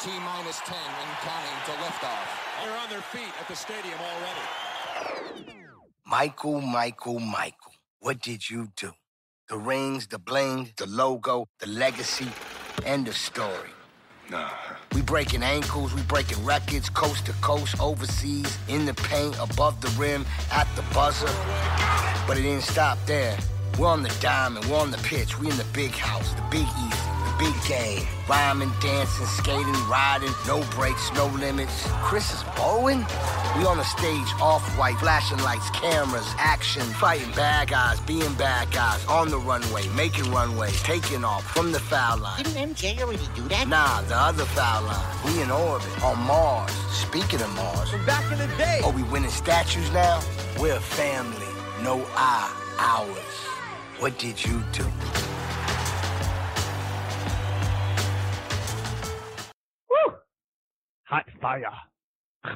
T minus 10 and counting to liftoff. They're on their feet at the stadium already. Michael, Michael, Michael, what did you do? The rings, the bling, the logo, the legacy, and the story. Nah. We breaking ankles, we breaking records, coast to coast, overseas, in the paint, above the rim, at the buzzer. But it didn't stop there. We're on the diamond, we're on the pitch, we in the big house, the big east, the big game. Rhyming, dancing, skating, riding, no breaks, no limits. Chris is bowling? We on the stage, off-white, flashing lights, cameras, action, fighting bad guys, being bad guys, on the runway, making runways, taking off from the foul line. Didn't MJ already do that? Nah, the other foul line. We in orbit, on Mars. Speaking of Mars, From back in the day. are we winning statues now? We're a family, no I, ours. What did you do? Hot fire.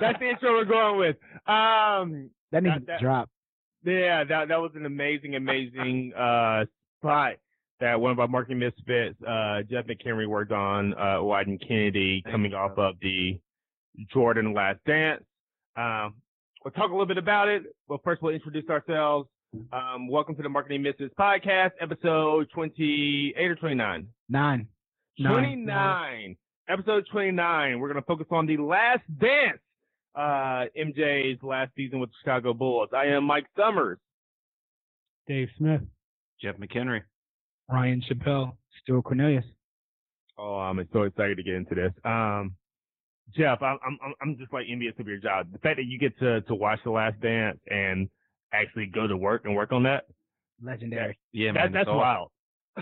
That's the intro we're going with. Um, That needs That- to drop. yeah, that that was an amazing, amazing uh spot that one of our marketing misfits, uh, Jeff McHenry worked on, uh, Wieden Kennedy, coming off of the Jordan Last Dance. Um, we'll talk a little bit about it, but first we'll introduce ourselves. Um, welcome to the Marketing Misfits podcast, episode 28 or 29? Nine. Nine. 29. Episode 29. We're going to focus on the last dance, uh, MJ's last season with the Chicago Bulls. I am Mike Summers. Dave Smith. Jeff McHenry. Ryan Chappelle. Stuart Cornelius. Oh, I'm so excited to get into this. Um, Jeff, I'm, I'm, I'm just like envious of your job. The fact that you get to, to watch the last dance and actually go to work and work on that, Legendary. Yeah, that, man. that's awesome. wild.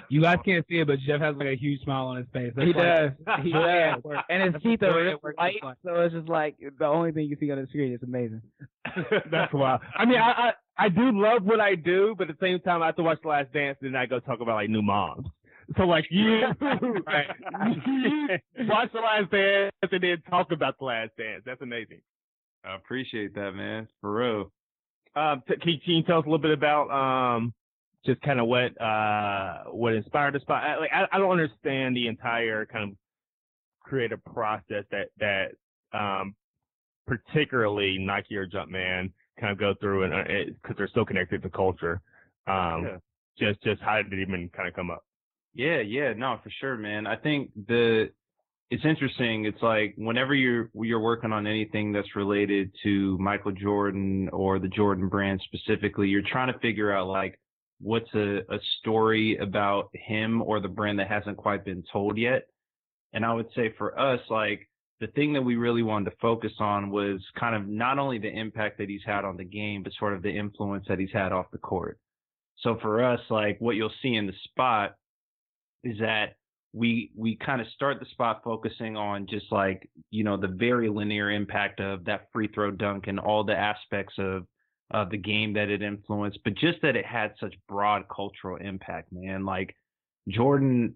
You guys can't see it, but Jeff has like a huge smile on his face. He does. He does. And his teeth are way real it works. white, so it's just like the only thing you see on the screen. It's amazing. that's wild. I mean, I, I, I do love what I do, but at the same time, I have to watch the last dance and then I go talk about like new moms. So like you, Right. you watch the last dance and then talk about the last dance. That's amazing. I appreciate that, man. For real. Um, t- can, you- can you tell us a little bit about um, just kind of what uh, what inspired the spot? I- Like, I, I don't understand the entire kind of creative process that that um, particularly Nike or Jumpman kind of go through, and because they're so connected to culture. Um, Yeah. Just just how did it even kind of come up? Yeah, yeah, no, for sure, man. I think the it's interesting. It's like whenever you're you're working on anything that's related to Michael Jordan or the Jordan brand specifically, you're trying to figure out like what's a, a story about him or the brand that hasn't quite been told yet. And I would say for us, like the thing that we really wanted to focus on was kind of not only the impact that he's had on the game, but sort of the influence that he's had off the court. So for us, like what you'll see in the spot is that we we kind of start the spot focusing on just like you know the very linear impact of that free throw dunk and all the aspects of of the game that it influenced, but just that it had such broad cultural impact, man. Like Jordan,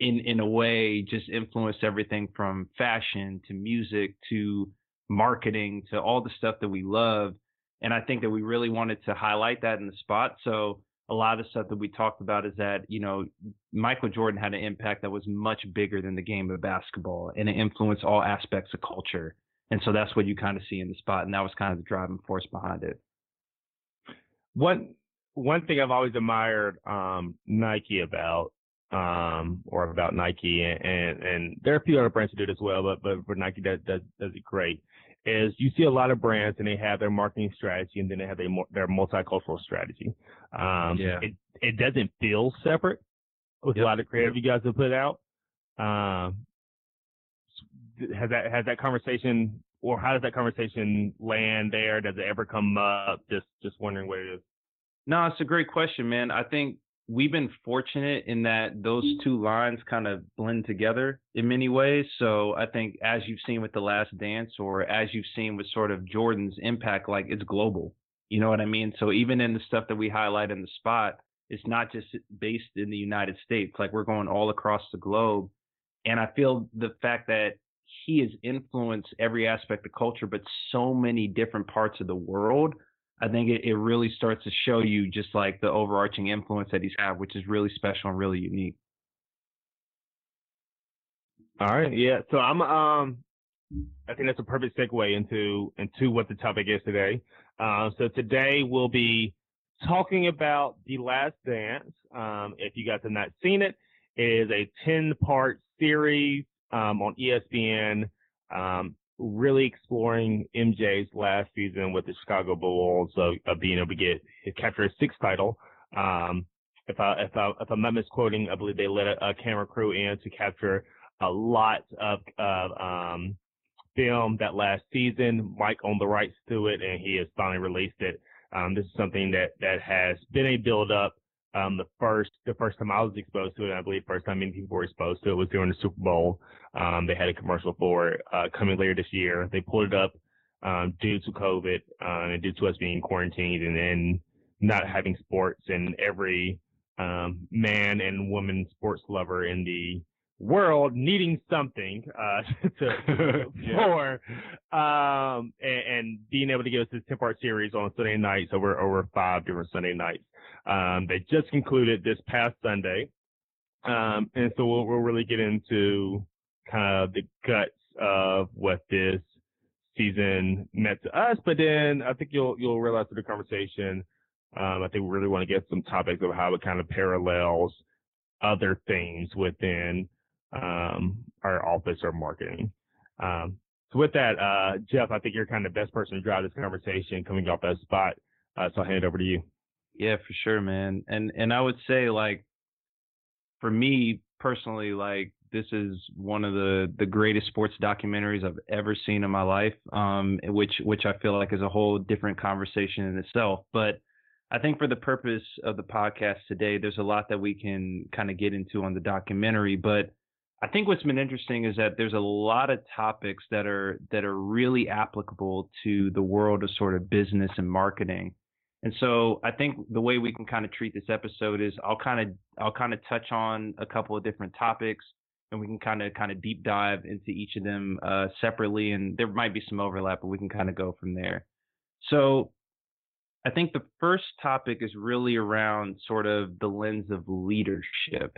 in in a way, just influenced everything from fashion to music to marketing to all the stuff that we love. And I think that we really wanted to highlight that in the spot. So a lot of the stuff that we talked about is that, you know, Michael Jordan had an impact that was much bigger than the game of basketball and it influenced all aspects of culture. And so that's what you kind of see in the spot. And that was kind of the driving force behind it. One one thing I've always admired um, Nike about, um, or about Nike, and, and and there are a few other brands that do it as well, but but, but Nike does, does does it great. Is you see a lot of brands and they have their marketing strategy and then they have their their multicultural strategy. Um, Yeah. It it doesn't feel separate with Yep. a lot of creative you guys have put out. Um, has that has that conversation or how does that conversation land there? Does it ever come up? Just just wondering where it is. No, it's a great question, man. I think we've been fortunate in that those mm-hmm. two lines kind of blend together in many ways. So I think as you've seen with The Last Dance or as you've seen with sort of Jordan's impact, like it's global. You know what I mean? So even in the stuff that we highlight in the spot, it's not just based in the United States. Like we're going all across the globe. And I feel the fact that he has influenced every aspect of culture, but so many different parts of the world. I think it, it really starts to show you just like the overarching influence that he's had, which is really special and really unique. All right, yeah. So I'm um, I think that's a perfect segue into into what the topic is today. Uh, so today we'll be talking about The Last Dance. Um, if you guys have not seen it, it is a 10 part series um, on ESPN. Um, really exploring MJ's last season with the Chicago Bulls of, of being able to get capture a sixth title. Um, if I if I if I'm not misquoting, I believe they let a, a camera crew in to capture a lot of of um, film that last season. Mike owned the rights to it, and he has finally released it. Um, this is something that that has been a build up. Um, the first the first time I was exposed to it, I believe first time many people were exposed to it was during the Super Bowl. Um, they had a commercial for it uh, coming later this year. They pulled it up um, due to COVID uh, and due to us being quarantined and then not having sports and every um, man and woman sports lover in the world needing something uh, to, for um, and, and, being able to give us this 10 part series on Sunday nights over over five different Sunday nights. Um, they just concluded this past Sunday, um, and so we'll, we'll really get into kind of the guts of what this season meant to us. But then I think you'll you'll realize through the conversation, um, I think we really want to get some topics of how it kind of parallels other things within um, our office or marketing. Um, so with that, uh, Jeff, I think you're kind of the best person to drive this conversation coming off that spot. Uh, so I'll hand it over to you. Yeah, for sure, man. And and I would say like for me personally, like this is one of the the greatest sports documentaries I've ever seen in my life. Um, which which I feel like is a whole different conversation in itself. But I think for the purpose of the podcast today, there's a lot that we can kind of get into on the documentary, but I think what's been interesting is that there's a lot of topics that are that are really applicable to the world of sort of business and marketing. And so I think the way we can kind of treat this episode is I'll kind of I'll kind of touch on a couple of different topics and we can kind of kind of deep dive into each of them uh, separately and there might be some overlap but we can kind of go from there. So I think the first topic is really around sort of the lens of leadership.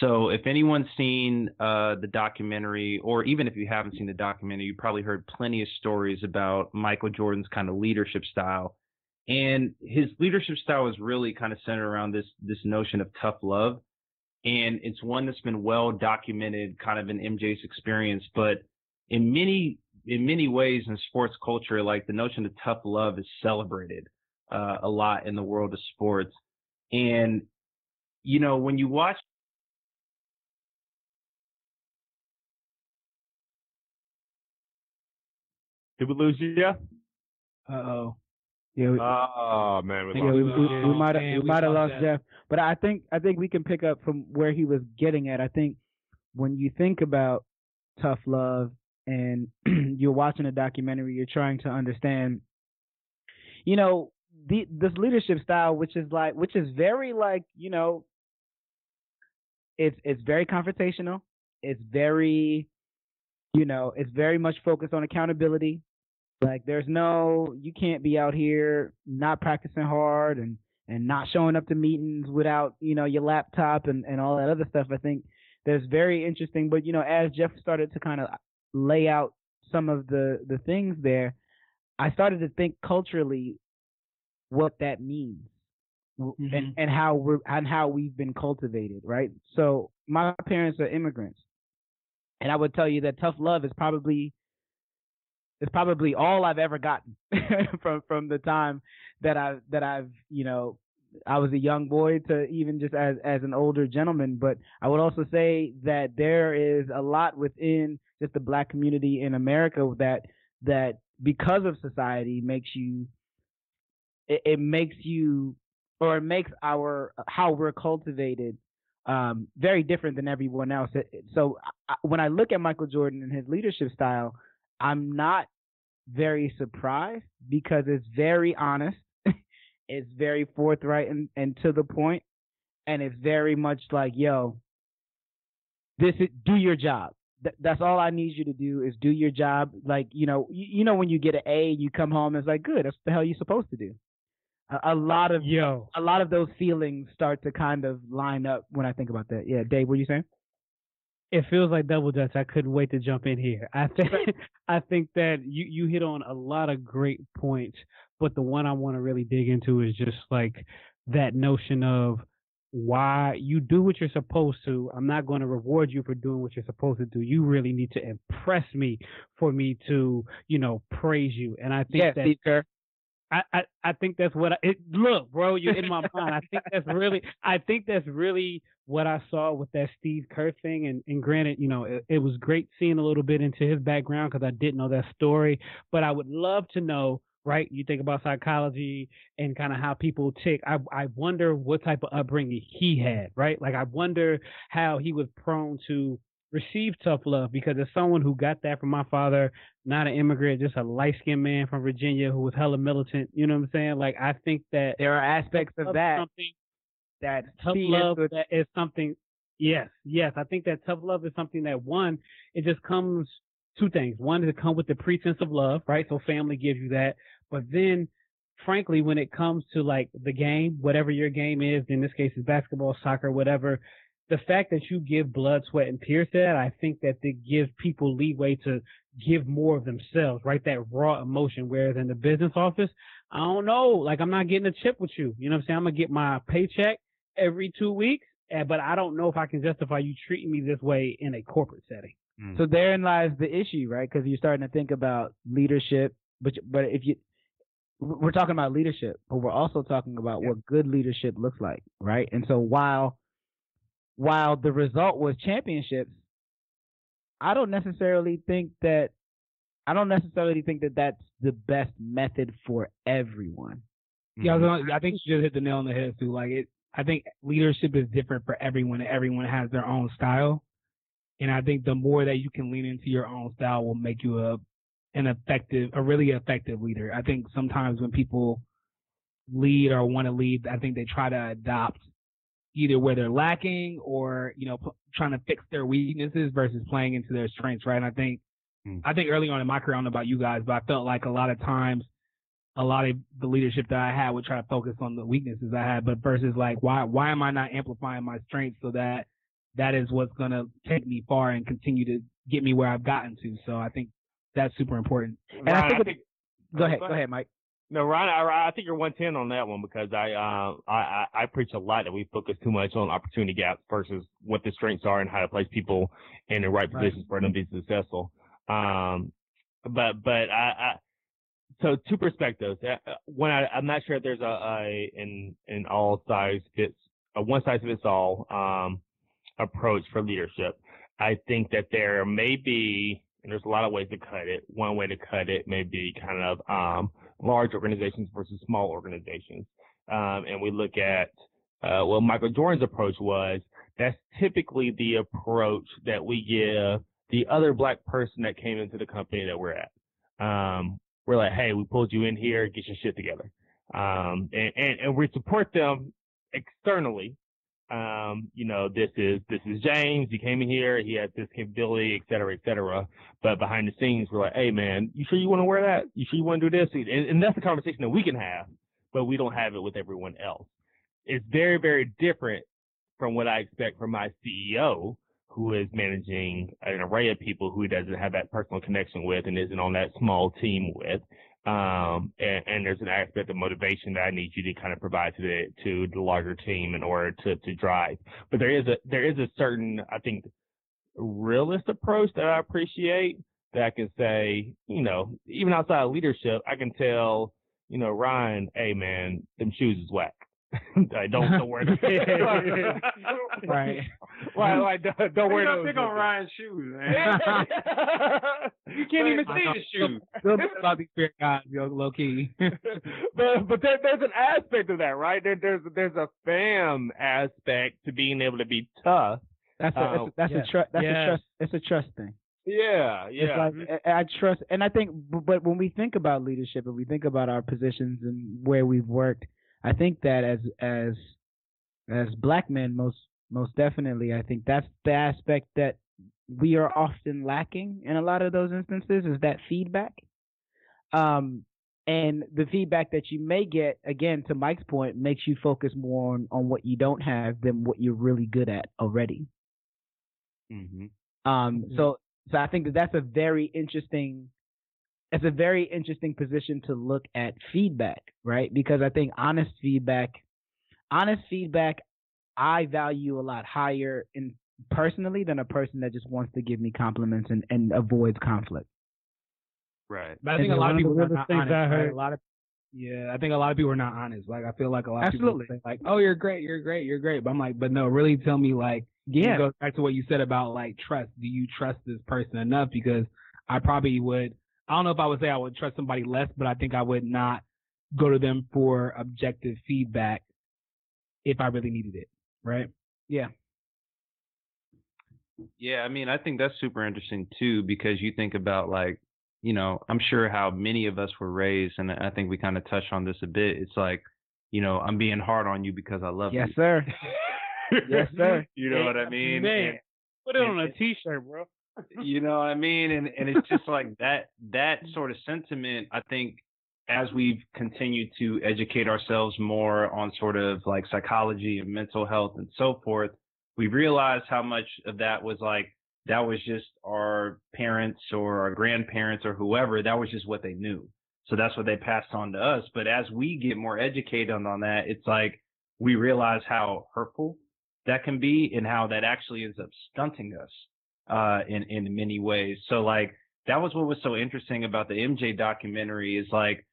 So if anyone's seen uh, the documentary, or even if you haven't seen the documentary, you probably heard plenty of stories about Michael Jordan's kind of leadership style. And his leadership style is really kind of centered around this this notion of tough love. And it's one that's been well documented kind of in MJ's experience, but in many in many ways in sports culture, like the notion of tough love is celebrated uh, a lot in the world of sports. And you know, when you watch Did we lose you? Yeah. Uh oh. Yeah. We, oh man, we yeah, lost we, we, we might have we we might have lost lost Jeff. Jeff, but I think I think we can pick up from where he was getting at. I think when you think about tough love and you're watching a documentary, you're trying to understand, you know, the this leadership style, which is like, which is very like, you know, it's it's very confrontational. It's very, you know, it's very much focused on accountability. Like there's no you can't be out here not practicing hard and and not showing up to meetings without, you know, your laptop and, and all that other stuff. I think that's very interesting, but you know, as Jeff started to kind of lay out some of the the things there, I started to think culturally what that means w- and mm-hmm. and how we're and how we've been cultivated, right? So my parents are immigrants, and I would tell you that tough love is probably is probably all I've ever gotten from from the time that I that I've you know I was a young boy to even just as as an older gentleman. But I would also say that there is a lot within just the black community in America that that because of society makes you it, it makes you or it makes our how we're cultivated um, very different than everyone else. So when I look at Michael Jordan and his leadership style, I'm not very surprised because it's very honest, it's very forthright and, and to the point, and it's very much like, yo, this is do your job. Th- that's all I need you to do is do your job. Like you know, you, you know when you get an A, you come home and it's like, good. That's what the hell you're supposed to do. A, a lot of Yo. a lot of those feelings start to kind of line up when I think about that. Yeah, Dave, what are you saying? It feels like double dutch. I couldn't wait to jump in here. I think I think that you you hit on a lot of great points, but the one I want to really dig into is just like that notion of why you do what you're supposed to. I'm not going to reward you for doing what you're supposed to do. You really need to impress me for me to, you know, praise you. And I think Yeah, that Kerr. I, I, I think that's what I it, look, bro. You're in my mind. I think that's really, I think that's really what I saw with that Steve Kerr thing. And, and granted, you know, it, it was great seeing a little bit into his background because I didn't know that story. But I would love to know, right? You think about psychology and kind of how people tick. I, I wonder what type of upbringing he had, right? Like I wonder how he was prone to receive tough love because as someone who got that from my father, not an immigrant, just a light skinned man from Virginia who was hella militant. You know what I'm saying? Like I think that There are aspects of that something that tough love into that is something yes, yes. I think that tough love is something that one, it just comes two things. One is it come with the pretense of love, right? So family gives you that. But then frankly, when it comes to like the game, whatever your game is, in this case is basketball, soccer, whatever, the fact that you give blood, sweat, and tears to that, I think that it gives people leeway to give more of themselves, right? That raw emotion. Whereas in the business office, I don't know, like I'm not getting a chip with you. You know what I'm saying? I'm gonna get my paycheck every two weeks, eh, but I don't know if I can justify you treating me this way in a corporate setting. So therein lies the issue, right? Because you're starting to think about leadership, but but if you we're talking about leadership, but we're also talking about what good leadership looks like, right? And so while while the result was championships, I don't necessarily think that I don't necessarily think that that's the best method for everyone. Yeah, I, was gonna, I think you just hit the nail on the head too. Like it, I think leadership is different for everyone, and everyone has their own style. And I think the more that you can lean into your own style will make you a an effective, a really effective leader. I think sometimes when people lead or want to lead, I think they try to adopt either where they're lacking or you know p- trying to fix their weaknesses versus playing into their strengths. Right? And I think Mm. I think early on in my career, I don't know about you guys, but I felt like a lot of times a lot of the leadership that I had would try to focus on the weaknesses I had, but versus like why why am I not amplifying my strengths so that that is what's gonna take me far and continue to get me where I've gotten to. So I think that's super important. And I Ryan, think, it- go ahead, go ahead, Mike. No, Ryan, I, I think you're 110 on that one because I, uh, I, I, I preach a lot that we focus too much on opportunity gaps versus what the strengths are and how to place people in the right Right. positions for them to be successful. Um, but, but I, I so two perspectives. Uh, uh, One, I, I'm not sure if there's a, a in, in all size fits, a one size fits all, um, approach for leadership. I think that there may be, and there's a lot of ways to cut it. One way to cut it may be kind of, um, large organizations versus small organizations. Um, and we look at uh, what Michael Jordan's approach was. That's typically the approach that we give the other black person that came into the company that we're at. Um, we're like, hey, we pulled you in here, get your shit together. Um, and, and, and we support them externally. Um, you know, this is this is James. He came in here. He has this capability, et cetera, et cetera. But behind the scenes, we're like, hey, man, you sure you want to wear that? You sure you want to do this? And, and that's a conversation that we can have, but we don't have it with everyone else. It's very, very different from what I expect from my CEO, who is managing an array of people who he doesn't have that personal connection with and isn't on that small team with. Um, and, and there's an aspect of motivation that I need you to kind of provide to the to the larger team in order to to drive. But there is a there is a certain I think realist approach that I appreciate that I can say, you know, even outside of leadership, I can tell, you know, Ryan, hey man, them shoes is whack. I don't don't wear them. Right. Why, why don't, don't wear those. pick on Ryan's shoes, man. you can't even see his shoes. About these spirit guys, yo, low key. but but there, there's an aspect of that, right? There, there's there's a fam aspect to being able to be tough. That's a Oh, that's a, that's yes, a trust that's yes. a trust it's a trust thing. Yeah, yeah. It's like I, I trust, and I think, but when we think about leadership and we think about our positions and where we've worked, I think that as as as black men, most most definitely, I think that's the aspect that we are often lacking in a lot of those instances is that feedback. Um, and the feedback that you may get, again, to Mike's point, makes you focus more on, on what you don't have than what you're really good at already. hmm Um, Mhm. so so I think that that's a very interesting. It's a very interesting position to look at feedback, right? Because I think honest feedback, honest feedback, I value a lot higher in personally than a person that just wants to give me compliments and, and avoids conflict. Right. But I And think a lot of of people are not honest. Right? A lot of yeah, I think a lot of people are not honest. Like I feel like a lot of Absolutely. people say like, "Oh, you're great, you're great, you're great," but I'm like, but no, really tell me like, Yeah. It goes back to what you said about like trust. Do you trust this person enough? Because I probably would. I don't know if I would say I would trust somebody less, but I think I would not go to them for objective feedback if I really needed it. Right? Yeah. Yeah, I mean, I think that's super interesting too because you think about like, you know, I'm sure how many of us were raised, and I think we kind of touched on this a bit. It's like, you know, I'm being hard on you because I love Yes, you. Yes, sir. Yes, sir. you know what I mean? Man, And- put it and- on a T-shirt, bro. You know what I mean? And and it's just like that that sort of sentiment, I think as we've continued to educate ourselves more on sort of like psychology and mental health and so forth, we realized how much of that was like that was just our parents or our grandparents or whoever, that was just what they knew. So that's what they passed on to us. But as we get more educated on, on that, it's like we realize how hurtful that can be and how that actually ends up stunting us uh, in in many ways. So like that was what was so interesting about the MJ documentary is like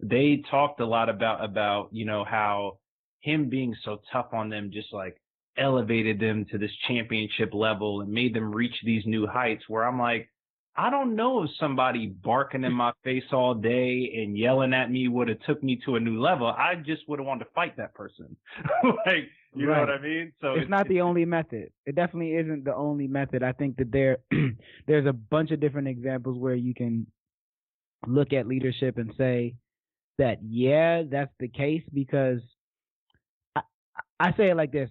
they talked a lot about about you know how him being so tough on them just like elevated them to this championship level and made them reach these new heights where I'm like I don't know if somebody barking in my face all day and yelling at me would have took me to a new level. I just would have wanted to fight that person. like, you know what I mean? So it's not the only method. It definitely isn't the only method. I think that there there's a bunch of different examples where you can look at leadership and say that yeah, that's the case because I, I say it like this.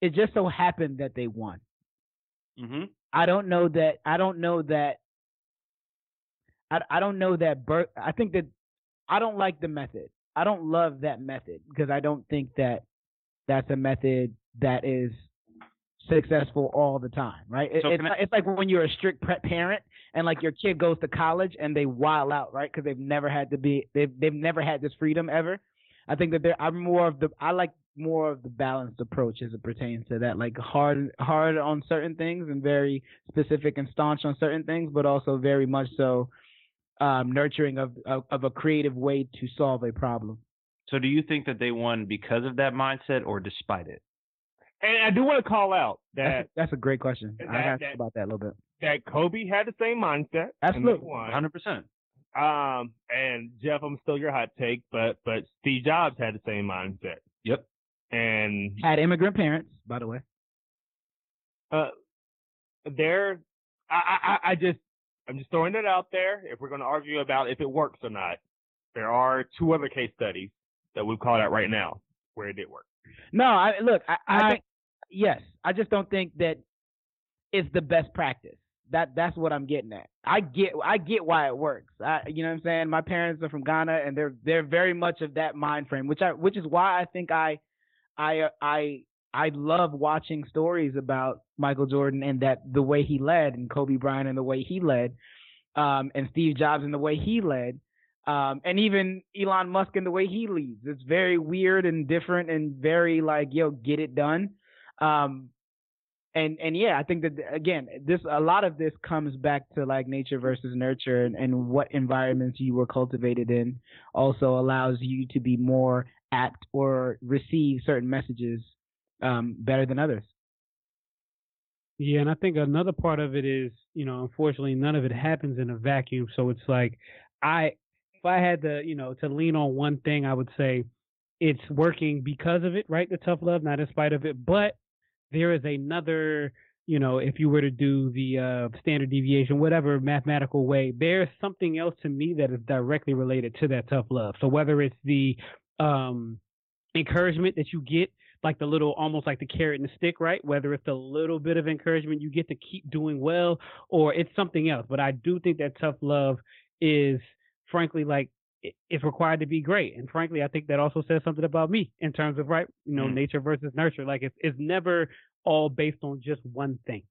It just so happened that they won. hmm I don't know that I don't know that I I don't know that Bert I think that I don't like the method. I don't love that method because I don't think that that's a method that is successful all the time, right? It- So it's, I- like- it's like when you're a strict parent and like your kid goes to college and they wild out, right? Because they've never had to be they've they've never had this freedom ever. I think that they're I'm more of the I like more of the balanced approach as it pertains to that, like hard hard on certain things and very specific and staunch on certain things, but also very much so um, nurturing of, of of a creative way to solve a problem. So do you think that they won because of that mindset or despite it? And I do want to call out That's that a, that's a great question. I that- asked that- about that a little bit. that Kobe had the same mindset. Absolutely. 100%. Um, and Jeff, I'm still your hot take, but but Steve Jobs had the same mindset. Yep. And Had immigrant parents, by the way. uh, there, I, I I just I'm just throwing it out there. If we're going to argue about if it works or not, there are two other case studies that we've called out right now where it did work. No, I look, I, I, I- yes. I just don't think that it's the best practice. That that's what I'm getting at. I get I get why it works. I you know what I'm saying? My parents are from Ghana and they're they're very much of that mind frame, which I which is why I think I I uh, I I love watching stories about Michael Jordan and that the way he led and Kobe Bryant and the way he led um and Steve Jobs and the way he led um, and even Elon Musk and the way he leads. It's very weird and different and very like, yo, get it done. Um, and and yeah, I think that again, this a lot of this comes back to like nature versus nurture and, and what environments you were cultivated in also allows you to be more apt or receive certain messages um, better than others. Yeah, and I think another part of it is, you know, unfortunately, none of it happens in a vacuum. So it's like, I, if I had to, you know, to lean on one thing, I would say it's working because of it, right? The tough love, not in spite of it. But there is another, you know, if you were to do the uh, standard deviation, whatever mathematical way, there's something else to me that is directly related to that tough love. So whether it's the um, encouragement that you get like the little almost like the carrot and the stick, right? Whether it's a little bit of encouragement you get to keep doing well or it's something else. But I do think that tough love is frankly like it's required to be great. And frankly, I think that also says something about me in terms of right, you know, Mm. nature versus nurture. Like it's it's never all based on just one thing.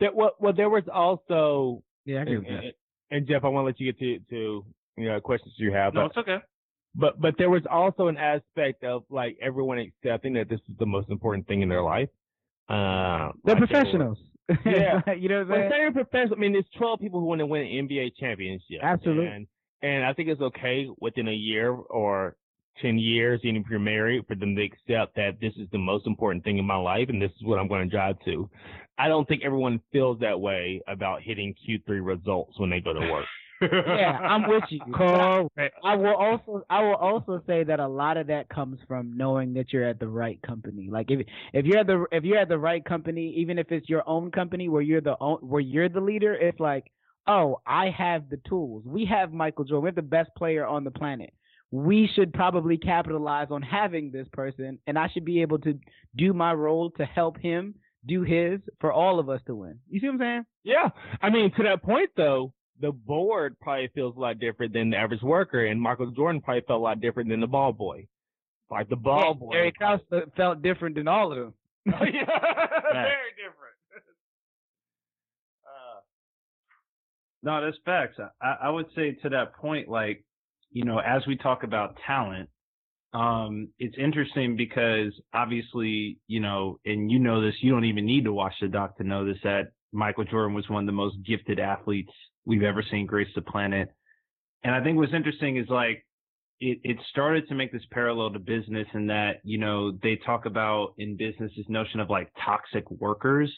There, well, well, there was also, Yeah, I agree and, with that. and, and Jeff, I want to let you get to to you know questions you have. No, but, it's okay. but but there was also an aspect of like everyone accepting that this is the most important thing in their life. Uh, They're like they were- professionals. Yeah. you know what I'm Well, saying? they're professional. I mean, there's 12 people who want to win an NBA championship. Absolutely. And, and I think it's okay within a year or 10 years, even if you're married, for them to accept that this is the most important thing in my life and this is what I'm going to drive to. I don't think everyone feels that way about hitting Q3 results when they go to work. yeah, I'm with you. Correct. I will also I will also say that a lot of that comes from knowing that you're at the right company. Like if if you're at the if you're at the right company, even if it's your own company where you're the own, where you're the leader, it's like, oh, I have the tools. We have Michael Jordan. We have the best player on the planet. We should probably capitalize on having this person, and I should be able to do my role to help him do his for all of us to win. You see what I'm saying? Yeah. I mean, to that point, though, the board probably feels a lot different than the average worker, and Michael Jordan probably felt a lot different than the ball boy. Like the ball boy. Jerry Krause felt different than all of them. Oh, yeah, very different. Uh, No, that's facts. I, I would say to that point, like, you know, as we talk about talent, um, it's interesting because obviously, you know, and you know this, you don't even need to watch the doc to know this, that Michael Jordan was one of the most gifted athletes we've ever seen grace the planet. And I think what's interesting is like, it, it started to make this parallel to business in that, you know, they talk about in business this notion of like toxic workers.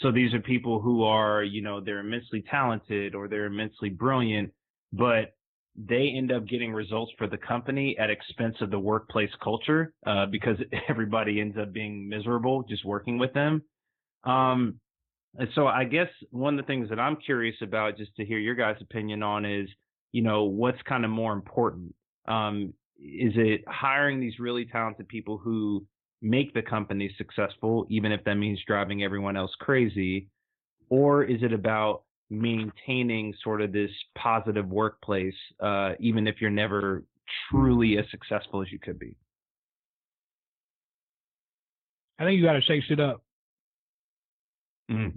So these are people who are, you know, they're immensely talented or they're immensely brilliant, but they end up getting results for the company at expense of the workplace culture uh, because everybody ends up being miserable just working with them. Um, and so I guess one of the things that I'm curious about, just to hear your guys' opinion on, is you know what's kind of more important. Um, is it hiring these really talented people who make the company successful, even if that means driving everyone else crazy, or is it about maintaining sort of this positive workplace, uh, even if you're never truly as successful as you could be? I think you got to shake shit up. Mm.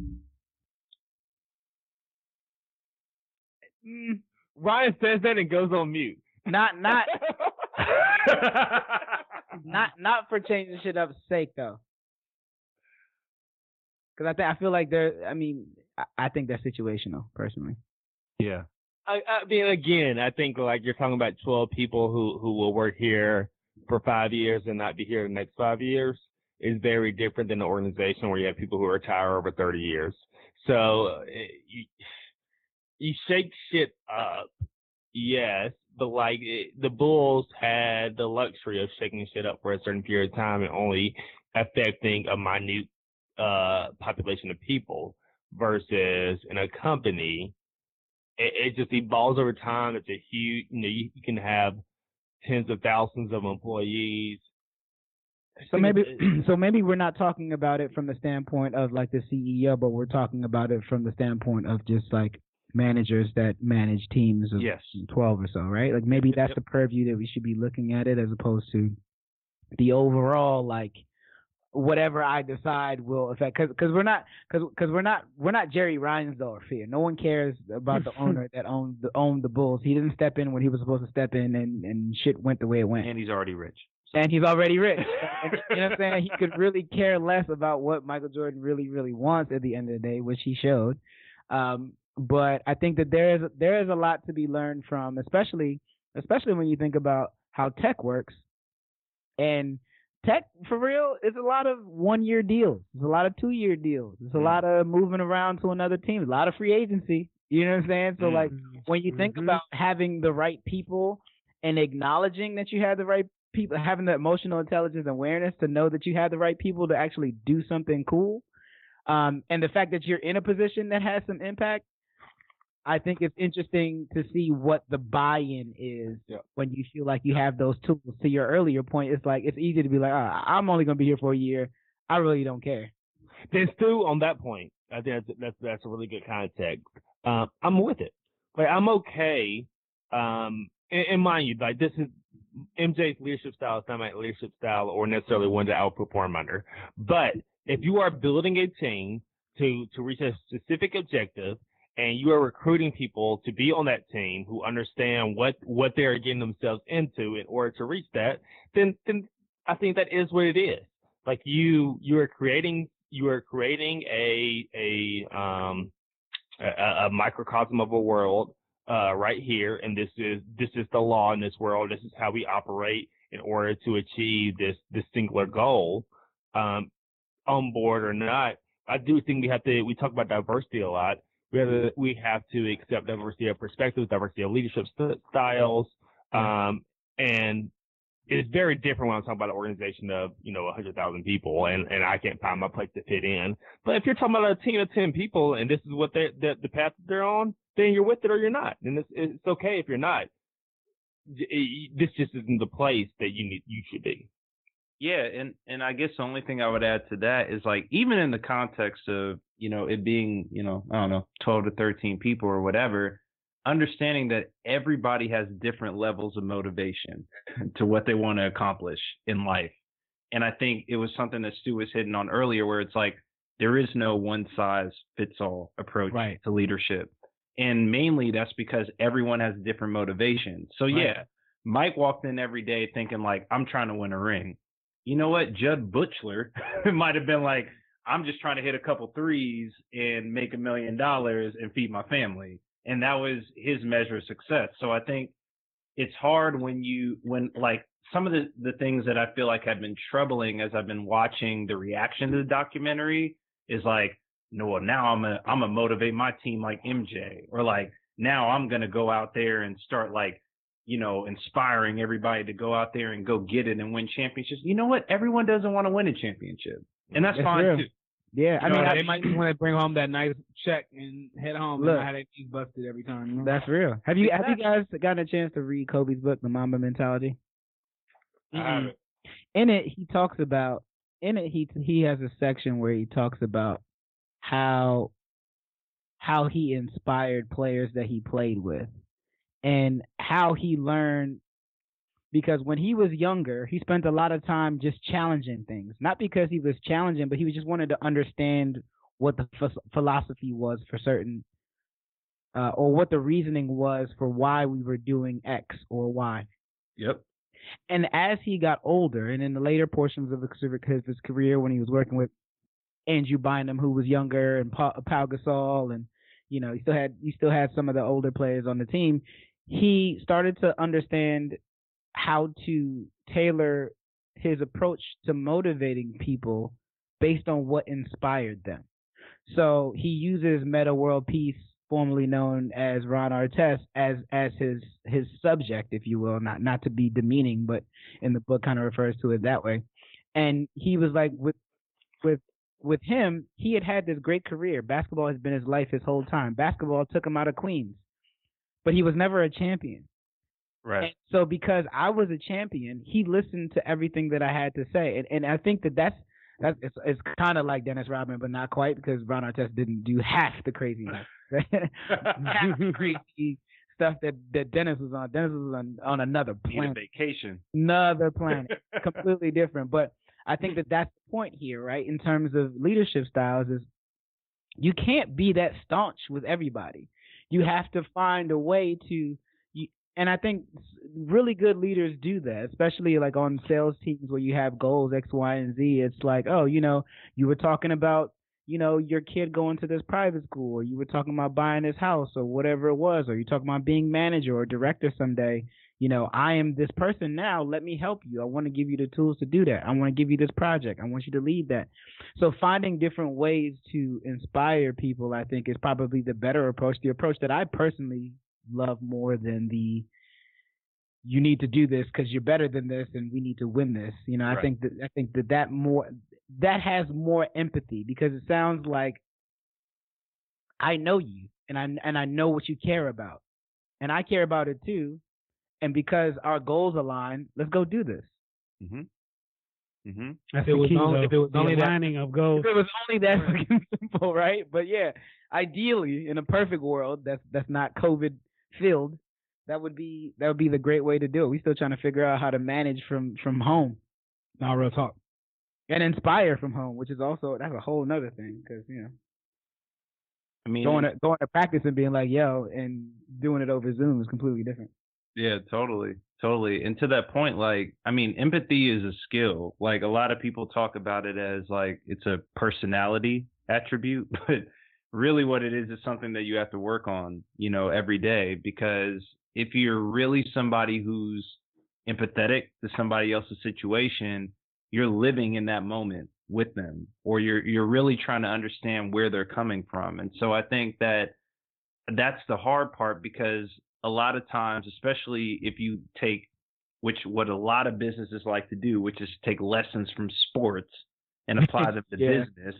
mm, Ryan says that and goes on mute. Not not not not for changing shit up's sake though. Because I think I feel like they're. I mean, I, I think they're situational personally. Yeah. I, I mean, again, I think like you're talking about 12 people who who will work here for five years and not be here the next five years is very different than an organization where you have people who retire over 30 years. So eh, you, you shake shit up, yes, but like it, the Bulls had the luxury of shaking shit up for a certain period of time and only affecting a minute uh, population of people versus in a company it, it just evolves over time. It's a huge, you know, you, you can have tens of thousands of employees. So maybe so maybe we're not talking about it from the standpoint of like the CEO, but we're talking about it from the standpoint of just like managers that manage teams of Yes. 12 or so, right? Like maybe that's the purview that we should be looking at it as opposed to the overall like whatever I decide will affect cuz cuz we're not cuz cuz we're not we're not Jerry Reinsdorf here. No one cares about the owner that owned the owned the Bulls. He didn't step in when he was supposed to step in and and shit went the way it went And he's already rich. and he's already rich. And, you know what I'm saying? He could really care less about what Michael Jordan really, really wants at the end of the day, which he showed. Um, but I think that there is there is a lot to be learned from, especially especially when you think about how tech works. And tech, for real, is a lot of one year deals. It's a lot of two year deals. It's a Mm. lot of moving around to another team. A lot of free agency. You know what I'm saying? So like when you think Mhm. about having the right people and acknowledging that you have the right people, having the emotional intelligence and awareness to know that you have the right people to actually do something cool, um, and the fact that you're in a position that has some impact, I think it's interesting to see what the buy-in is Yeah. when you feel like you have those tools. To your earlier point, it's like it's easy to be like, ah, I'm only gonna be here for a year. I really don't care. Then Stu, on that point, I think that's that's, that's a really good context. Um, I'm with it. Like I'm okay. Um, and, and mind you, like this is MJ's leadership style is not my leadership style or necessarily one that I'll perform under. But if you are building a team to to reach a specific objective, and you are recruiting people to be on that team who understand what what they're getting themselves into in order to reach that, then then I think that is what it is. Like you you are creating you are creating a a um a, a microcosm of a world uh, right here, and this is this is the law in this world. This is how we operate in order to achieve this this singular goal. Um, on board or not, I do think we have to. We talk about diversity a lot. We have to, we have to accept diversity of perspectives, diversity of leadership st- styles, um, and it's very different when I'm talking about an organization of you know 100,000 people, and and I can't find my place to fit in. But if you're talking about a team of 10 people, and this is what they the, the path that they're on, then you're with it or you're not, and it's it's okay if you're not. This just isn't the place that you need you should be. Yeah, and and I guess the only thing I would add to that is like even in the context of you know it being you know I don't know 12 to 13 people or whatever, understanding that everybody has different levels of motivation to what they want to accomplish in life, and I think it was something that Stu was hitting on earlier, where it's like there is no one size fits all approach Right. to leadership, and mainly that's because everyone has different motivations. So Right. yeah, Mike walked in every day thinking like I'm trying to win a ring you know what? Jud Buechler might have been like, I'm just trying to hit a couple threes and make a million dollars and feed my family. And that was his measure of success. So I think it's hard when you, when like some of the, the things that I feel like have been troubling as I've been watching the reaction to the documentary is like, no, well, now I'm I'm gonna motivate my team like MJ or like now I'm going to go out there and start like, you know, inspiring everybody to go out there and go get it and win championships. You know what? Everyone doesn't want to win a championship, and that's That's fine real. too. Yeah, I I mean, mean, I, they might want to bring home that nice check and head home Look. and not have their knees busted every time. You know? that's real. Have you have you guys gotten a chance to read Kobe's book, The Mamba Mentality? I haven't. in it he talks about in it he he has a section where he talks about how how he inspired players that he played with and how he learned because when he was younger he spent a lot of time just challenging things not because he was challenging but he was just wanted to understand what the philosophy was for certain uh, or what the reasoning was for why we were doing x or y Yep. and as he got older, and in the later portions of his, career, when he was working with Andrew Bynum, who was younger, and Paul, Pau Gasol, and you know, he still had he still had some of the older players on the team. He started to understand how to tailor his approach to motivating people based on what inspired them. So he uses Metta World Peace, formerly known as Ron Artest, as as his his subject, if you will, not not to be demeaning, but in the book kind of refers to it that way. And he was like with with with him, he had had this great career. Basketball has been his life his whole time. Basketball took him out of Queens, but he was never a champion. Right. And so because I was a champion, he listened to everything that I had to say, and and I think that that's that's it's, it's kind of like Dennis Rodman, but not quite because Ron Artest didn't do half the craziness, half the crazy stuff that that Dennis was on. Dennis was on on another planet, vacation. another planet, completely different. But I think that that's the point here, right? In terms of leadership styles, is you can't be that staunch with everybody. You have to find a way to. And I think really good leaders do that, especially like on sales teams where you have goals X, Y, and Z. It's like, oh, you know, you were talking about, you know, your kid going to this private school, or you were talking about buying this house, or whatever it was, or you're talking about being manager or director someday. You know, I am this person now. Let me help you. I want to give you the tools to do that. I want to give you this project. I want you to lead that. So finding different ways to inspire people, I think, is probably the better approach. The approach that I personally love more than the you need to do this because you're better than this and we need to win this. You know, I think that I think that that more that has more empathy because it sounds like I know you and I and I know what you care about. And I care about it too. And because our goals align, let's go do this. Mm-hmm. Mm-hmm. That's If it the was key, only- though, if it was the only that- aligning of goals. If it was only that fucking simple, right? But yeah, ideally, in a perfect world that's that's not COVID filled, that would be that would be the great way to do it. We still trying to figure out how to manage from from home Not real talk. and inspire from home, which is also that's a whole nother thing because you know I mean, going to going to practice and being like, yo, and doing it over Zoom is completely different. Yeah, totally. Totally. And to that point, like, I mean, empathy is a skill. Like, a lot of people talk about it as like it's a personality attribute, but really what it is is something that you have to work on, you know, every day. Because if you're really somebody who's empathetic to somebody else's situation, you're living in that moment with them, or you're you're really trying to understand where they're coming from. And so I think that that's the hard part because a lot of times, especially if you take which what a lot of businesses like to do, which is take lessons from sports and apply them to Yeah. business.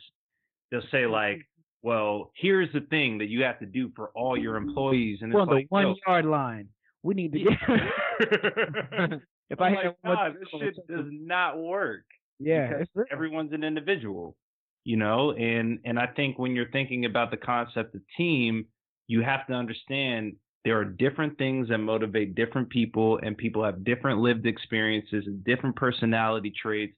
They'll say like, "Well, here's the thing that you have to do for all your employees," and We're it's on like, the one yard line. We need to get. if I I'm had like, "God, this shit does not work. yeah, because everyone's an individual, you know, and and I think when you're thinking about the concept of team, you have to understand there are different things that motivate different people, and people have different lived experiences and different personality traits,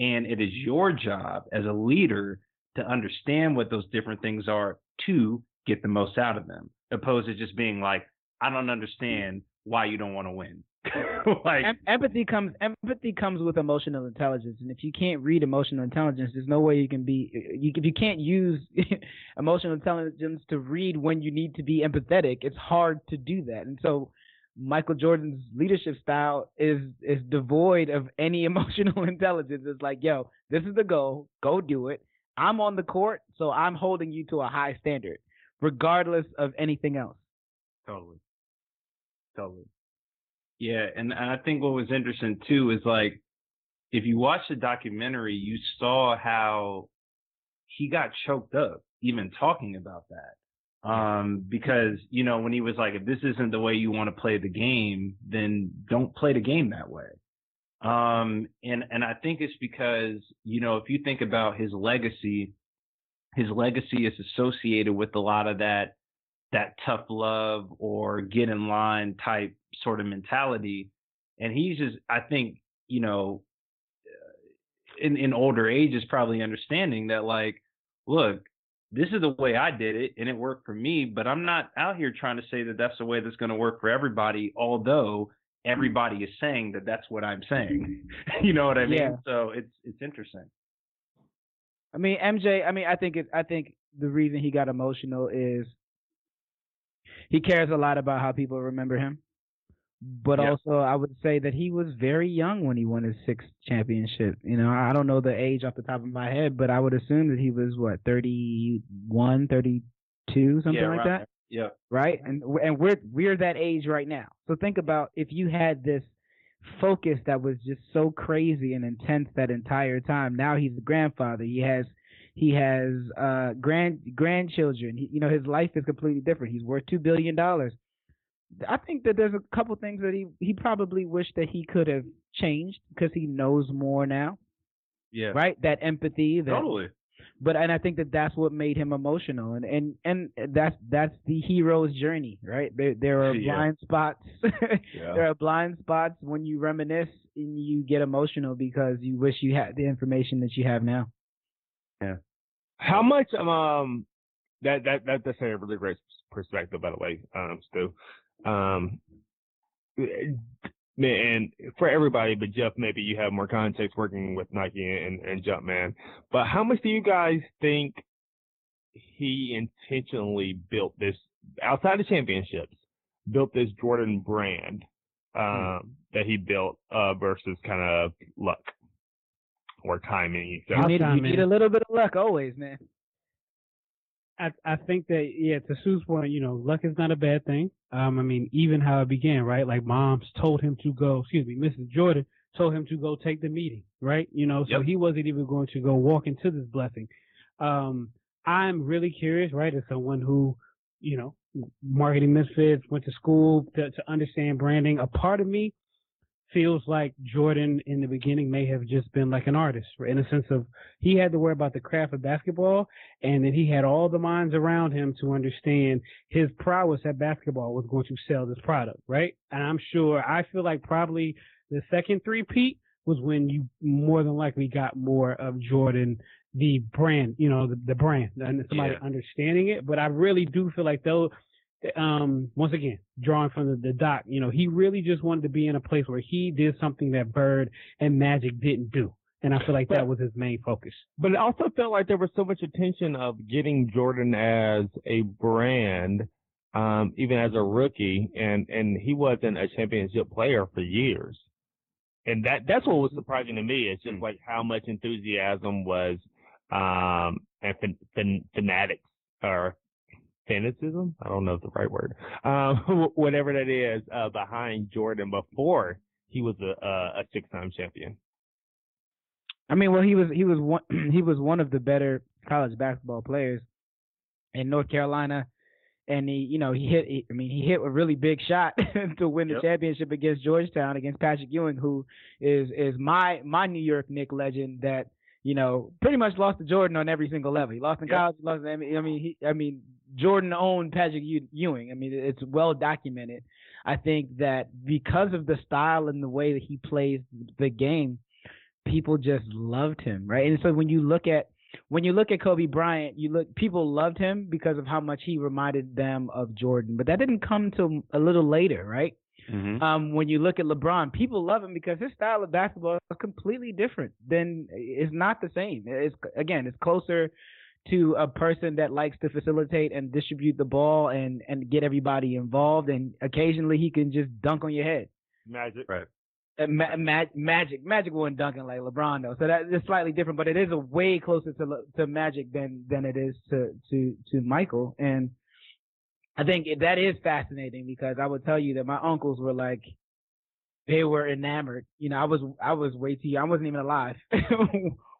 and it is your job as a leader to understand what those different things are to get the most out of them, opposed to just being like, I don't understand why you don't want to win. like, Em- empathy comes empathy comes with emotional intelligence, and if you can't read emotional intelligence, there's no way you can be. You, if you can't use emotional intelligence to read when you need to be empathetic, it's hard to do that. And so, Michael Jordan's leadership style is is devoid of any emotional intelligence. It's like, yo, this is the goal. Go do it. I'm on the court, so I'm holding you to a high standard, regardless of anything else. Totally. Totally. Yeah, and, I think what was interesting too is like if you watch the documentary, you saw how he got choked up even talking about that. Um, because, you know, when he was like, if this isn't the way you want to play the game, then don't play the game that way. Um, and, and I think it's because, you know, if you think about his legacy, his legacy is associated with a lot of that that tough love or get in line type sort of mentality. And he's just, I think, you know, in, in older age is probably understanding that like, look, this is the way I did it and it worked for me, but I'm not out here trying to say that that's the way that's going to work for everybody, although everybody is saying that that's what I'm saying. Mm-hmm. you know what I mean? Yeah. So it's, it's interesting. I mean, MJ. I mean, I think it. I think the reason he got emotional is he cares a lot about how people remember him. But Yeah. also, I would say that he was very young when he won his sixth championship. You know, I don't know the age off the top of my head, but I would assume that he was what 31, 32, something yeah, like right. that Yeah. right? And and we're we're that age right now. So think about if you had this focus that was just so crazy and intense that entire time. Now he's a grandfather. He has he has uh grand grandchildren. He, you know his life is completely different. He's worth two billion dollars. I think that there's a couple things that he he probably wished that he could have changed because he knows more now, Yeah. right? That empathy, that Totally. But and I think that that's what made him emotional, and and and that's that's the hero's journey, right? There there are Yeah. blind spots. Yeah. there are blind spots when you reminisce and you get emotional because you wish you had the information that you have now. Yeah. How much um that that that that's a really great perspective by the way, um, Stu. Um and for everybody, but Jeff, maybe you have more context working with Nike and, and Jumpman. But how much do you guys think he intentionally built this outside the championships, built this Jordan brand um, that he built uh, versus kind of luck or timing? You etc. Need, you need a little bit of luck always, man. I I think that yeah, to Stu's point, you know, luck is not a bad thing. Um, I mean, even how it began, right? Like moms told him to go, excuse me, Mrs. Jordan told him to go take the meeting, right? You know, so Yep. he wasn't even going to go walk into this blessing. Um, I'm really curious, right, as someone who, you know, marketing misfits, went to school to, to understand branding. A part of me feels like Jordan in the beginning may have just been like an artist, in a sense of he had to worry about the craft of basketball, and then he had all the minds around him to understand his prowess at basketball was going to sell this product, right? And I'm sure, I feel like probably the second three peat was when you more than likely got more of Jordan the brand, you know, the, the brand and somebody Yeah. understanding it. But I really do feel like though, um, once again, drawing from the, the doc, you know, he really just wanted to be in a place where he did something that Bird and Magic didn't do. And I feel like that was his main focus. But it also felt like there was so much attention of getting Jordan as a brand, um, even as a rookie, and and he wasn't a championship player for years. And that that's what was surprising to me. It's just like how much enthusiasm was, um, and fan, fan, fanatics or fanaticism. I don't know if the right word. Um, whatever that is, uh, behind Jordan before he was a a, a six time champion. I mean, well, he was he was one he was one of the better college basketball players in North Carolina, and he you know he hit he, I mean he hit a really big shot to win the Yep. championship against Georgetown against Patrick Ewing, who is is my my New York Knick legend that you know pretty much lost to Jordan on every single level. He lost in Yep. college, he lost. I mean, I mean, he, I mean Jordan owned Patrick Ewing. I mean, it's well documented. I think that because of the style and the way that he plays the game, people just loved him, right? And so when you look at when you look at Kobe Bryant, you look people loved him because of how much he reminded them of Jordan, but that didn't come till a little later, right? Mhm. Um, when you look at LeBron, people love him because his style of basketball is completely different. Then it's not the same. It's again, it's closer to a person that likes to facilitate and distribute the ball and and get everybody involved. And occasionally he can just dunk on your head. Magic. Right. Uh, ma- ma- Magic, Magic wasn't dunking like LeBron though, so that is slightly different. But it is a way closer to Le- to Magic than than it is to to to Michael, and I think it- that is fascinating because I would tell you that my uncles were like, they were enamored. You know, I was I was way too young. I wasn't even alive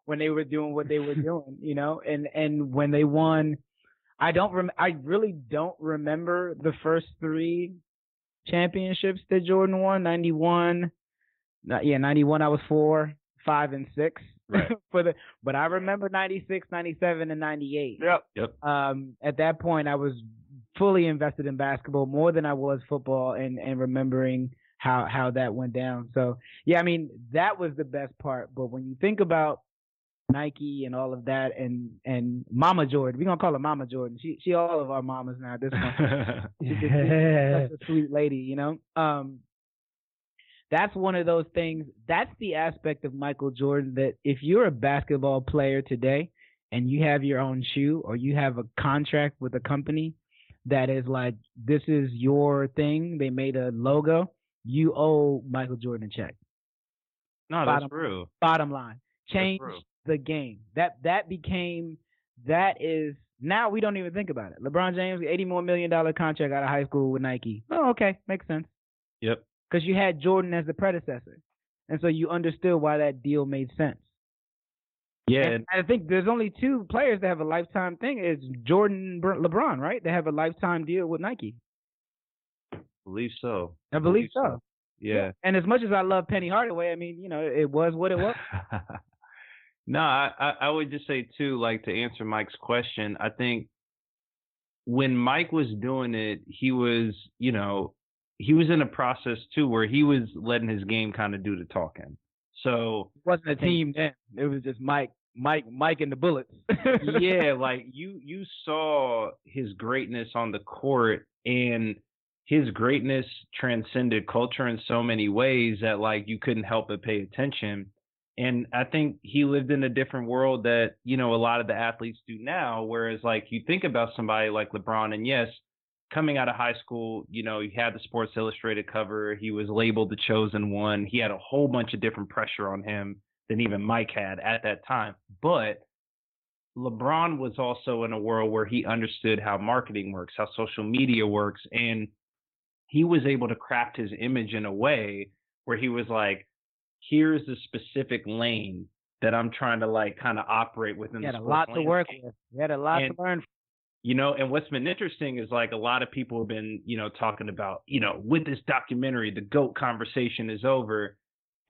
when they were doing what they were doing. You know, and and when they won, I don't rem- I really don't remember the first three championships that Jordan won. Ninety one. Not, yeah, 91 I was 4, 5 and 6 Right. for the but I remember 96, 97 and 98. Yep. Yep. Um at that point I was fully invested in basketball more than I was football and and remembering how how that went down. So, yeah, I mean, that was the best part, but when you think about Nike and all of that and and Mama Jordan, we're going to call her Mama Jordan. She she all of our mamas now at this point she's just- she's such a sweet lady, you know. Um, that's one of those things. That's the aspect of Michael Jordan that if you're a basketball player today and you have your own shoe or you have a contract with a company that is like this is your thing, they made a logo, you owe Michael Jordan a check. no, that's Bottom- true. Bottom line, change. The game. That that became that is now we don't even think about it. LeBron James, eighty more million dollar contract out of high school with Nike. Oh, okay, makes sense Yep. because you had Jordan as the predecessor, and so you understood why that deal made sense. Yeah. And I think there's only two players that have a lifetime thing. It's Jordan LeBron, right? They have a lifetime deal with Nike. believe so. I believe so. Yeah. And as much as I love Penny Hardaway, I mean, you know, it was what it was. no, I, I would just say too, like to answer Mike's question, I think when Mike was doing it, he was, you know, he was in a process too where he was letting his game kind of do the talking. So It wasn't a team then. It was just Mike, Mike, Mike, and the Bullets. yeah, like you you saw his greatness on the court and his greatness transcended culture in so many ways that like you couldn't help but pay attention. And I think he lived in a different world that, you know, a lot of the athletes do now. Whereas like you think about somebody like LeBron and yes, coming out of high school, you know, he had the Sports Illustrated cover, he was labeled the chosen one, he had a whole bunch of different pressure on him than even Mike had at that time. But LeBron was also in a world where he understood how marketing works, how social media works, and he was able to craft his image in a way where he was like, here's the specific lane that I'm trying to like kind of operate within. He had the a lot to work with. He had a lot And- to learn. You know, and what's been interesting is like a lot of people have been, you know, talking about, you know, with this documentary, the GOAT conversation is over.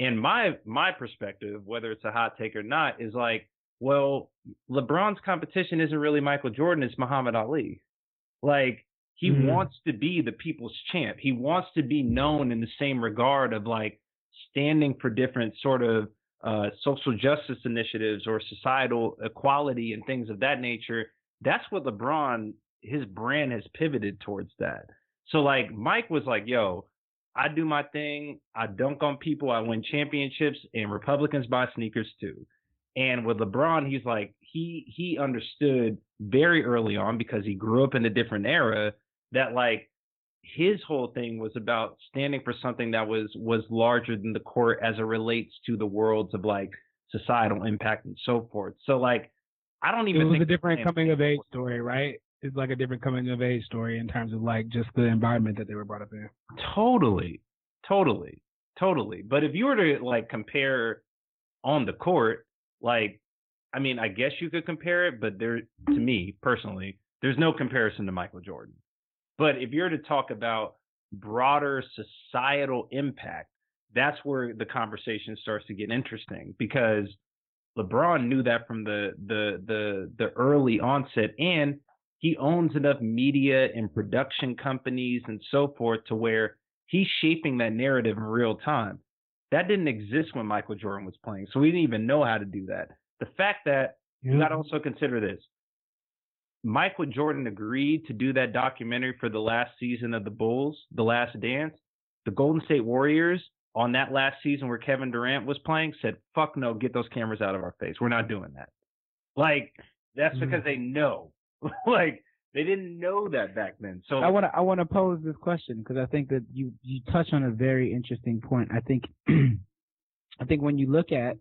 And my my perspective, whether it's a hot take or not, is like, well, LeBron's competition isn't really Michael Jordan, it's Muhammad Ali. Like he Mhm. wants to be the people's champ. He wants to be known in the same regard of like standing for different sort of uh, social justice initiatives or societal equality and things of that nature. That's what LeBron his brand has pivoted towards that. So like Mike was like, "Yo, I do my thing. I dunk on people. I win championships, and Republicans buy sneakers too." And with LeBron, he's like he he understood very early on because he grew up in a different era that like his whole thing was about standing for something that was was larger than the court as it relates to the worlds of like societal impact and so forth. So like I don't even it was a different coming of age story, right? It's like a different coming of age story in terms of like just the environment that they were brought up in. Totally, totally, totally. But if you were to like compare on the court, like, I mean, I guess you could compare it, but there, to me personally, there's no comparison to Michael Jordan. But if you're to talk about broader societal impact, that's where the conversation starts to get interesting because LeBron knew that from the the the the early onset and he owns enough media and production companies and so forth to where he's shaping that narrative in real time. That didn't exist when Michael Jordan was playing. So we didn't even know how to do that. The fact that you got to also consider this. Michael Jordan agreed to do that documentary for the last season of the Bulls, The Last Dance. The Golden State Warriors on that last season where Kevin Durant was playing said, "Fuck no, get those cameras out of our face. We're not doing that." Like that's Mm. because they know. like they didn't know that back then. So I want to I want to pose this question because I think that you you touch on a very interesting point. I think I think when you look at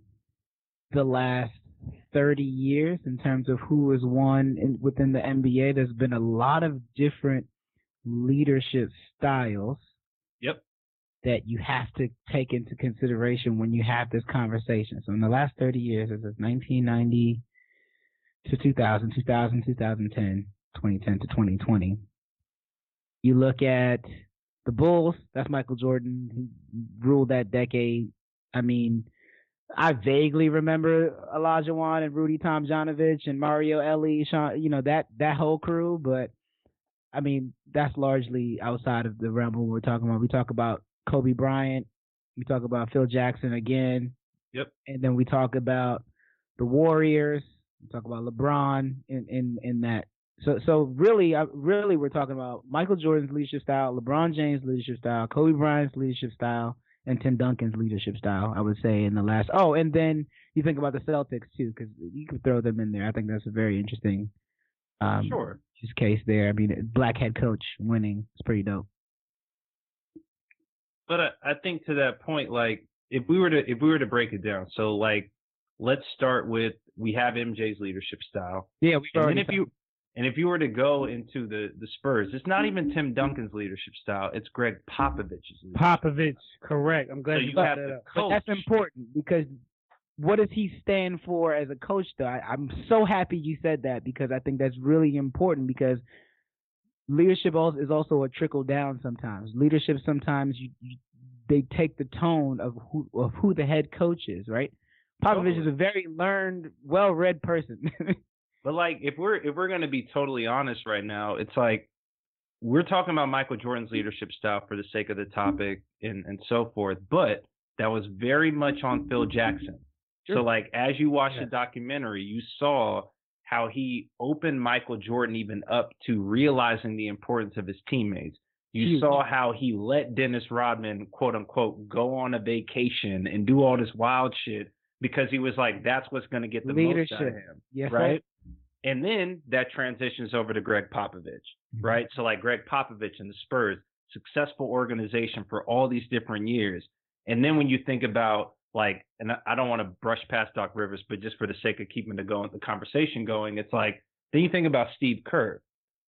the last 30 years in terms of who has won in, within the NBA, there's been a lot of different leadership styles Yep. that you have to take into consideration when you have this conversation. So in the last 30 years, this is 1990 to 2000, 2000, 2010, 2010 to 2020. You look at the Bulls, that's Michael Jordan. He ruled that decade. I mean, I vaguely remember Olajuwon and Rudy Tomjanovich and Mario Elie, Sean, you know, that that whole crew, but I mean, that's largely outside of the realm of what we're talking about. We talk about Kobe Bryant, we talk about Phil Jackson again. Yep. And then we talk about the Warriors, we talk about LeBron in in in that. So so really I, really we're talking about Michael Jordan's leadership style, LeBron James' leadership style, Kobe Bryant's leadership style, and Tim Duncan's leadership style. I would say in the last. Oh, and then you think about the Celtics too, because you could throw them in there. I think that's a very interesting um, sure. just case there. I mean, black head coach winning is pretty dope. But I, I think to that point, like if we were to if we were to break it down, so like let's start with we have MJ's leadership style, Yeah, we and if you and if you were to go mm-hmm. into the the Spurs, it's not even Tim mm-hmm. Duncan's leadership style; it's Gregg Popovich's. Leadership. Popovich, correct. I'm glad So you you have that the up. But that's important because what does he stand for as a coach? Though I, I'm so happy you said that because I think that's really important because leadership is also a trickle down. Sometimes leadership sometimes you, you they take the tone of who of who the head coach is. Right? Popovich is a very learned, well read person. But like if we're if we're gonna be totally honest right now, it's like we're talking about Michael Jordan's leadership style for the sake of the topic and, and so forth, but that was very much on Phil Jackson. So like as you watch the documentary, you saw how he opened Michael Jordan even up to realizing the importance of his teammates. You saw how he let Dennis Rodman, quote unquote, go on a vacation and do all this wild shit because he was like, that's what's going to get the most out of Leadership. him yes, right? And then that transitions over to Gregg Popovich, mm-hmm. right? So like Gregg Popovich and the Spurs, successful organization for all these different years. And then when you think about like, and I- don't want to brush past Doc Rivers, but just for the sake of keeping the going, the conversation going, it's like then you think about Steve Kerr,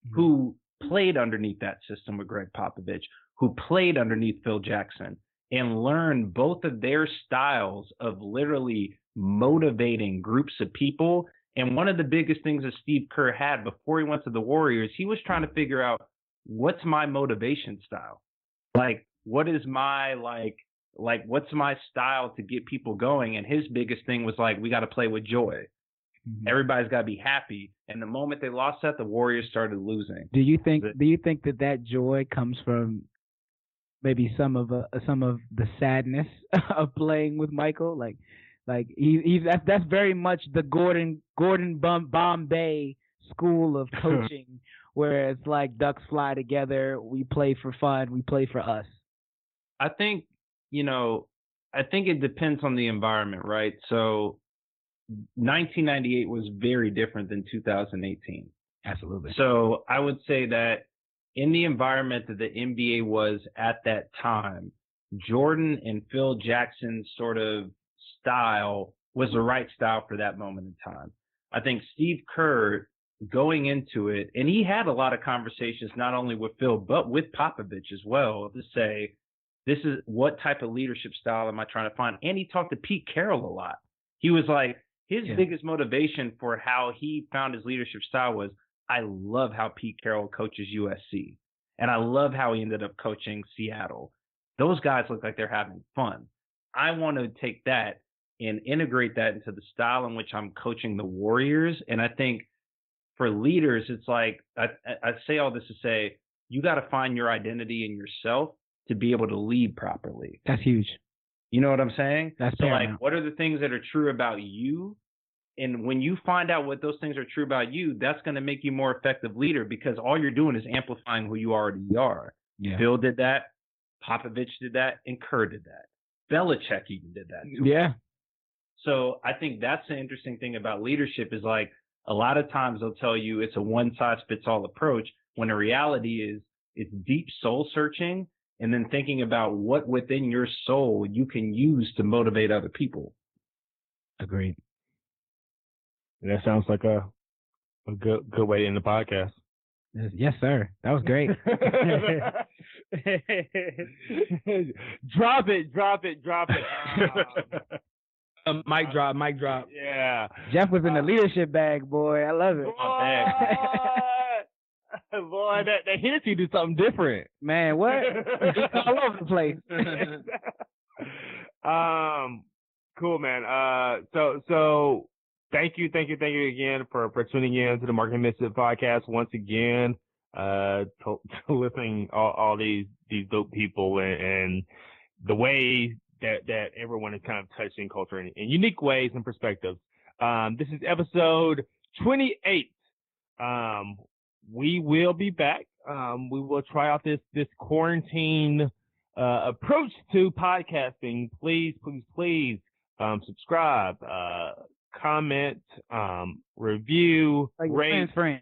mm-hmm. who played underneath that system with Gregg Popovich, who played underneath Phil Jackson, and learned both of their styles of literally motivating groups of people. And one of the biggest things that Steve Kerr had before he went to the Warriors, he was trying to figure out what's my motivation style? Like, what is my like like what's my style to get people going? And his biggest thing was like, we got to play with joy. Mhm. Everybody's got to be happy. And the moment they lost that, the Warriors started losing. Do you think? Do you think that that joy comes from maybe some of uh, some of the sadness of playing with Michael? Like, Like he, he's that's that's very much the Gordon Gordon Bombay school of coaching, where it's like ducks fly together. We play for fun. We play for us. I think, you know, I think it depends on the environment, right? So 1998 was very different than 2018. Absolutely. So I would say that in the environment that the NBA was at that time, Jordan and Phil Jackson's sort of style was the right style for that moment in time. I think Steve Kerr going into it, and he had a lot of conversations not only with Phil but with Popovich as well to say, this is what type of leadership style am I trying to find? And he talked to Pete Carroll a lot. He was like, his Yeah. biggest motivation for how he found his leadership style was, I love how Pete Carroll coaches USC. And I love how he ended up coaching Seattle. Those guys look like they're having fun. I want to take that and integrate that into the style in which I'm coaching the Warriors. And I think for leaders, it's like I, I say all this to say you got to find your identity in yourself to be able to lead properly. That's huge. You know what I'm saying? That's so like what are the things that are true about you? And when you find out what those things are true about you, that's going to make you more effective leader because all you're doing is amplifying who you already are. Yeah. Phil did that, Popovich did that, and Kerr did that. Belichick even did that. too. Yeah. So I think that's the interesting thing about leadership is like a lot of times they'll tell you it's a one size fits all approach when the reality is it's deep soul searching and then thinking about what within your soul you can use to motivate other people. Agreed. That sounds like a a good good way to end the podcast. Yes, yes, sir. That was great. drop it, drop it, drop it. Um, mic drop, mic drop. yeah. Jeff was in the leadership bag, boy. I love it. My Boy, boy that, that Hennessy do something different. Man, what? It's all over the place. um, cool, man. Uh, so so thank you, thank you, thank you again for for tuning in to the Marketing Misfit podcast once again. Uh, to, to listening all, all these these dope people and, and the way that that everyone is kind of touching culture in, in unique ways and perspectives. Um, this is episode 28. Um, we will be back. Um, we will try out this this quarantine uh, approach to podcasting. Please, please, please um, subscribe, uh, comment, um, review, Like rate. friend's friend.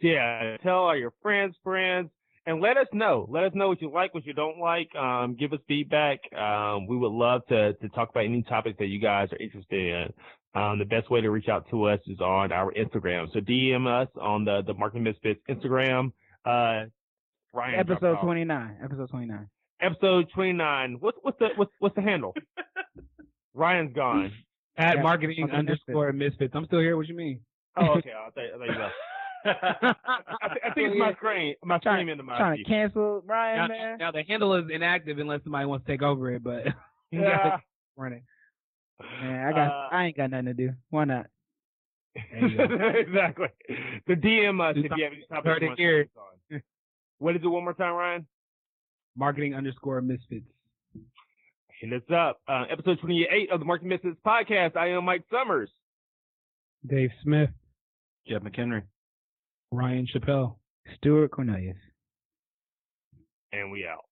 Yeah, tell all your friends, friends, and let us know. Let us know what you like, what you don't like. Um, give us feedback. Um, we would love to to talk about any topics that you guys are interested in. Um, the best way to reach out to us is on our Instagram. So DM us on the the Marketing Misfits Instagram. Uh, Ryan, drop it Episode twenty nine. Episode twenty nine. Episode twenty nine. What's what's the what's what's the handle? Ryan's gone. At Yeah, marketing underscore misfits. I'm still here. What you mean? Oh, okay. I'll tell you, I'll tell you that. I, thi- I think it's my screen. My screen into my Trying to feed. cancel Now, man. now the handle is inactive unless somebody wants to take over it, but you Yeah. gotta run it. Man, I got Uh, I ain't got nothing to do. Why not? There you go. exactly. The DM us Do if you have any topics heard you want to here. on. What is it one more time, Ryan? Marketing underscore misfits. Hit us up. Uh, episode 28 of the Marketing Misfits podcast. I am Mike Summers. Dave Smith, Jeff McHenry. Ryan Chappelle. Stuart Cornelius. And we out.